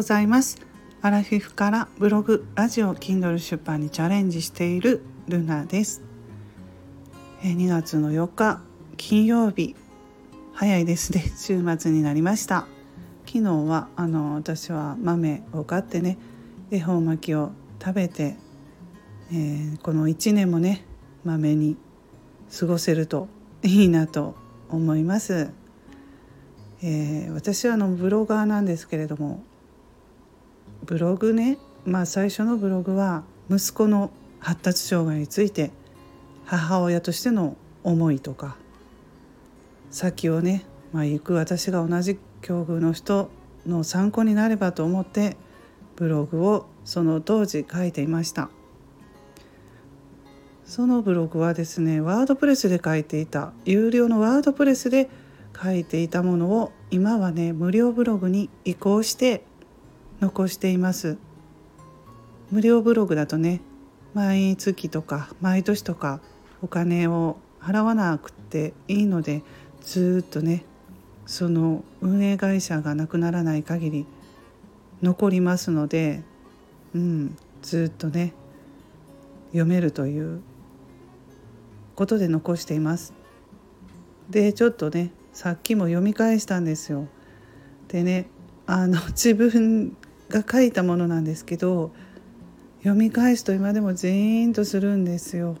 ございます。アラフィフからブログ、ラジオ、Kindle 出版にチャレンジしているルナです。2月の4日金曜日。早いですね。週末になりました。昨日はあの私は豆を買ってね恵方巻きを食べて、えー、この1年もね豆に過ごせると いいなと思います。えー、私はあのブロガーなんですけれどもブログねまあ最初のブログは息子の発達障害について母親としての思いとか先をね、まあ、行く私が同じ境遇の人の参考になればと思ってブログをその当時書いていました。そのブログはですねワードプレスで書いていた有料のワードプレスで書いていたものを今はね無料ブログに移行して残しています無料ブログだとね毎月とか毎年とかお金を払わなくていいのでずっとねその運営会社がなくならない限り残りますので、うん、ずっとね読めるということで残しています。でちょっとねさっきも読み返したんですよ。でねあの自分が書いたものなんですけど読み返すと今でもジーンとするんですよ。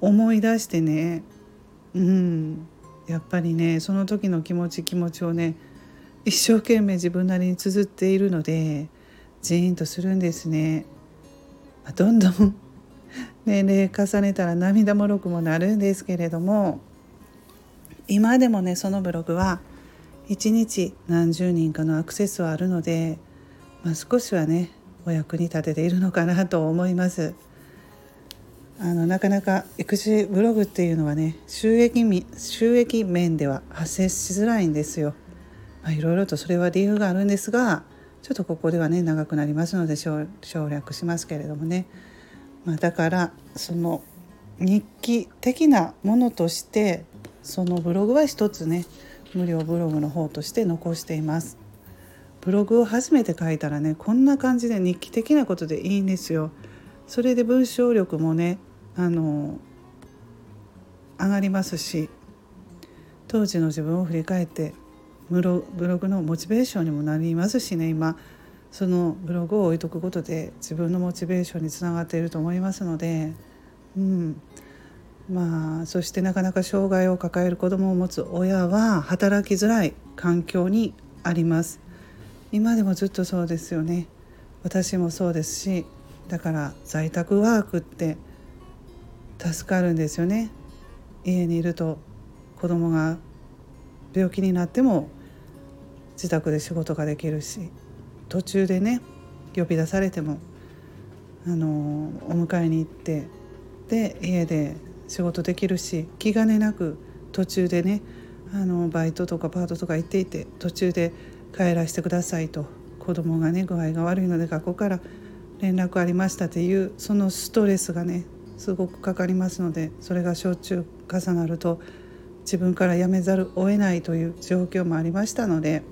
思い出してねうんやっぱりねその時の気持ち気持ちをね一生懸命自分なりに綴っているのでジーンとするんですね。まどんどん 年齢重ねたら涙もろくもなるんですけれども今でもねそのブログは1日何十人かのアクセスはあるので、まあ、少しはねお役に立てているのかなと思います。あのなかなか育児ブログっていうのはね収益収益面では発生しづらいんですよ。まあ、いろいろとそれは理由があるんですがちょっとここではね長くなりますので省略しますけれどもね、まあ、だからその日記的なものとしてそのブログは一つね無料ブログの方として残していますブログを初めて書いたらねこんな感じで日記的なことでいいんですよ。それで文章力もねあの上がりますし当時の自分を振り返ってブログのモチベーションにもなりますしね今。そのブログを置いとくことで自分のモチベーションにつながっていると思いますので、うん、まあそしてなかなか障害を抱える子どもを持つ親は働きづらい環境にあります。今でもずっとそうですよね。私もそうですしだから在宅ワークって助かるんですよね。家にいると子供が病気になっても自宅で仕事ができるし途中でね呼び出されてもあのお迎えに行ってで家で仕事できるし気兼ねなく途中でねあのバイトとかパートとか行っていて途中で帰らせてくださいと。子供がね具合が悪いので学校から連絡ありましたっていうそのストレスがねすごくかかりますのでそれがしょっちゅう重なると自分から辞めざるを得ないという状況もありましたので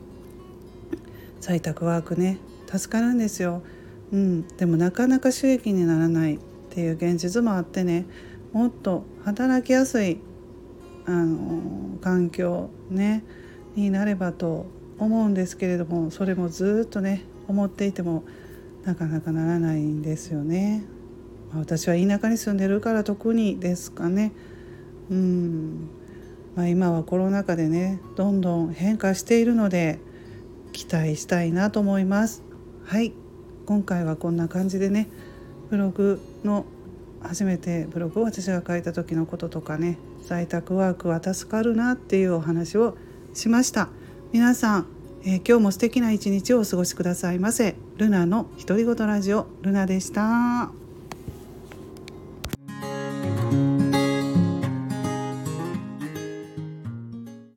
在宅ワークね助かるんですよ、うん、でもなかなか収益にならないっていう現実もあってねもっと働きやすいあの環境ねになればと思うんですけれどもそれもずっとね思っていてもなかなかならないんですよね。ま私は田舎に住んでるから特にですかね。うんまあ、今はコロナ禍でねどんどん変化しているので期待したいなと思います。はい今回はこんな感じでねブログの初めてブログを私が書いた時のこととかね在宅ワークは助かるなっていうお話をしました皆さん、えー、今日も素敵な一日をお過ごしくださいませ。ルナの独り言ラジオルナでした。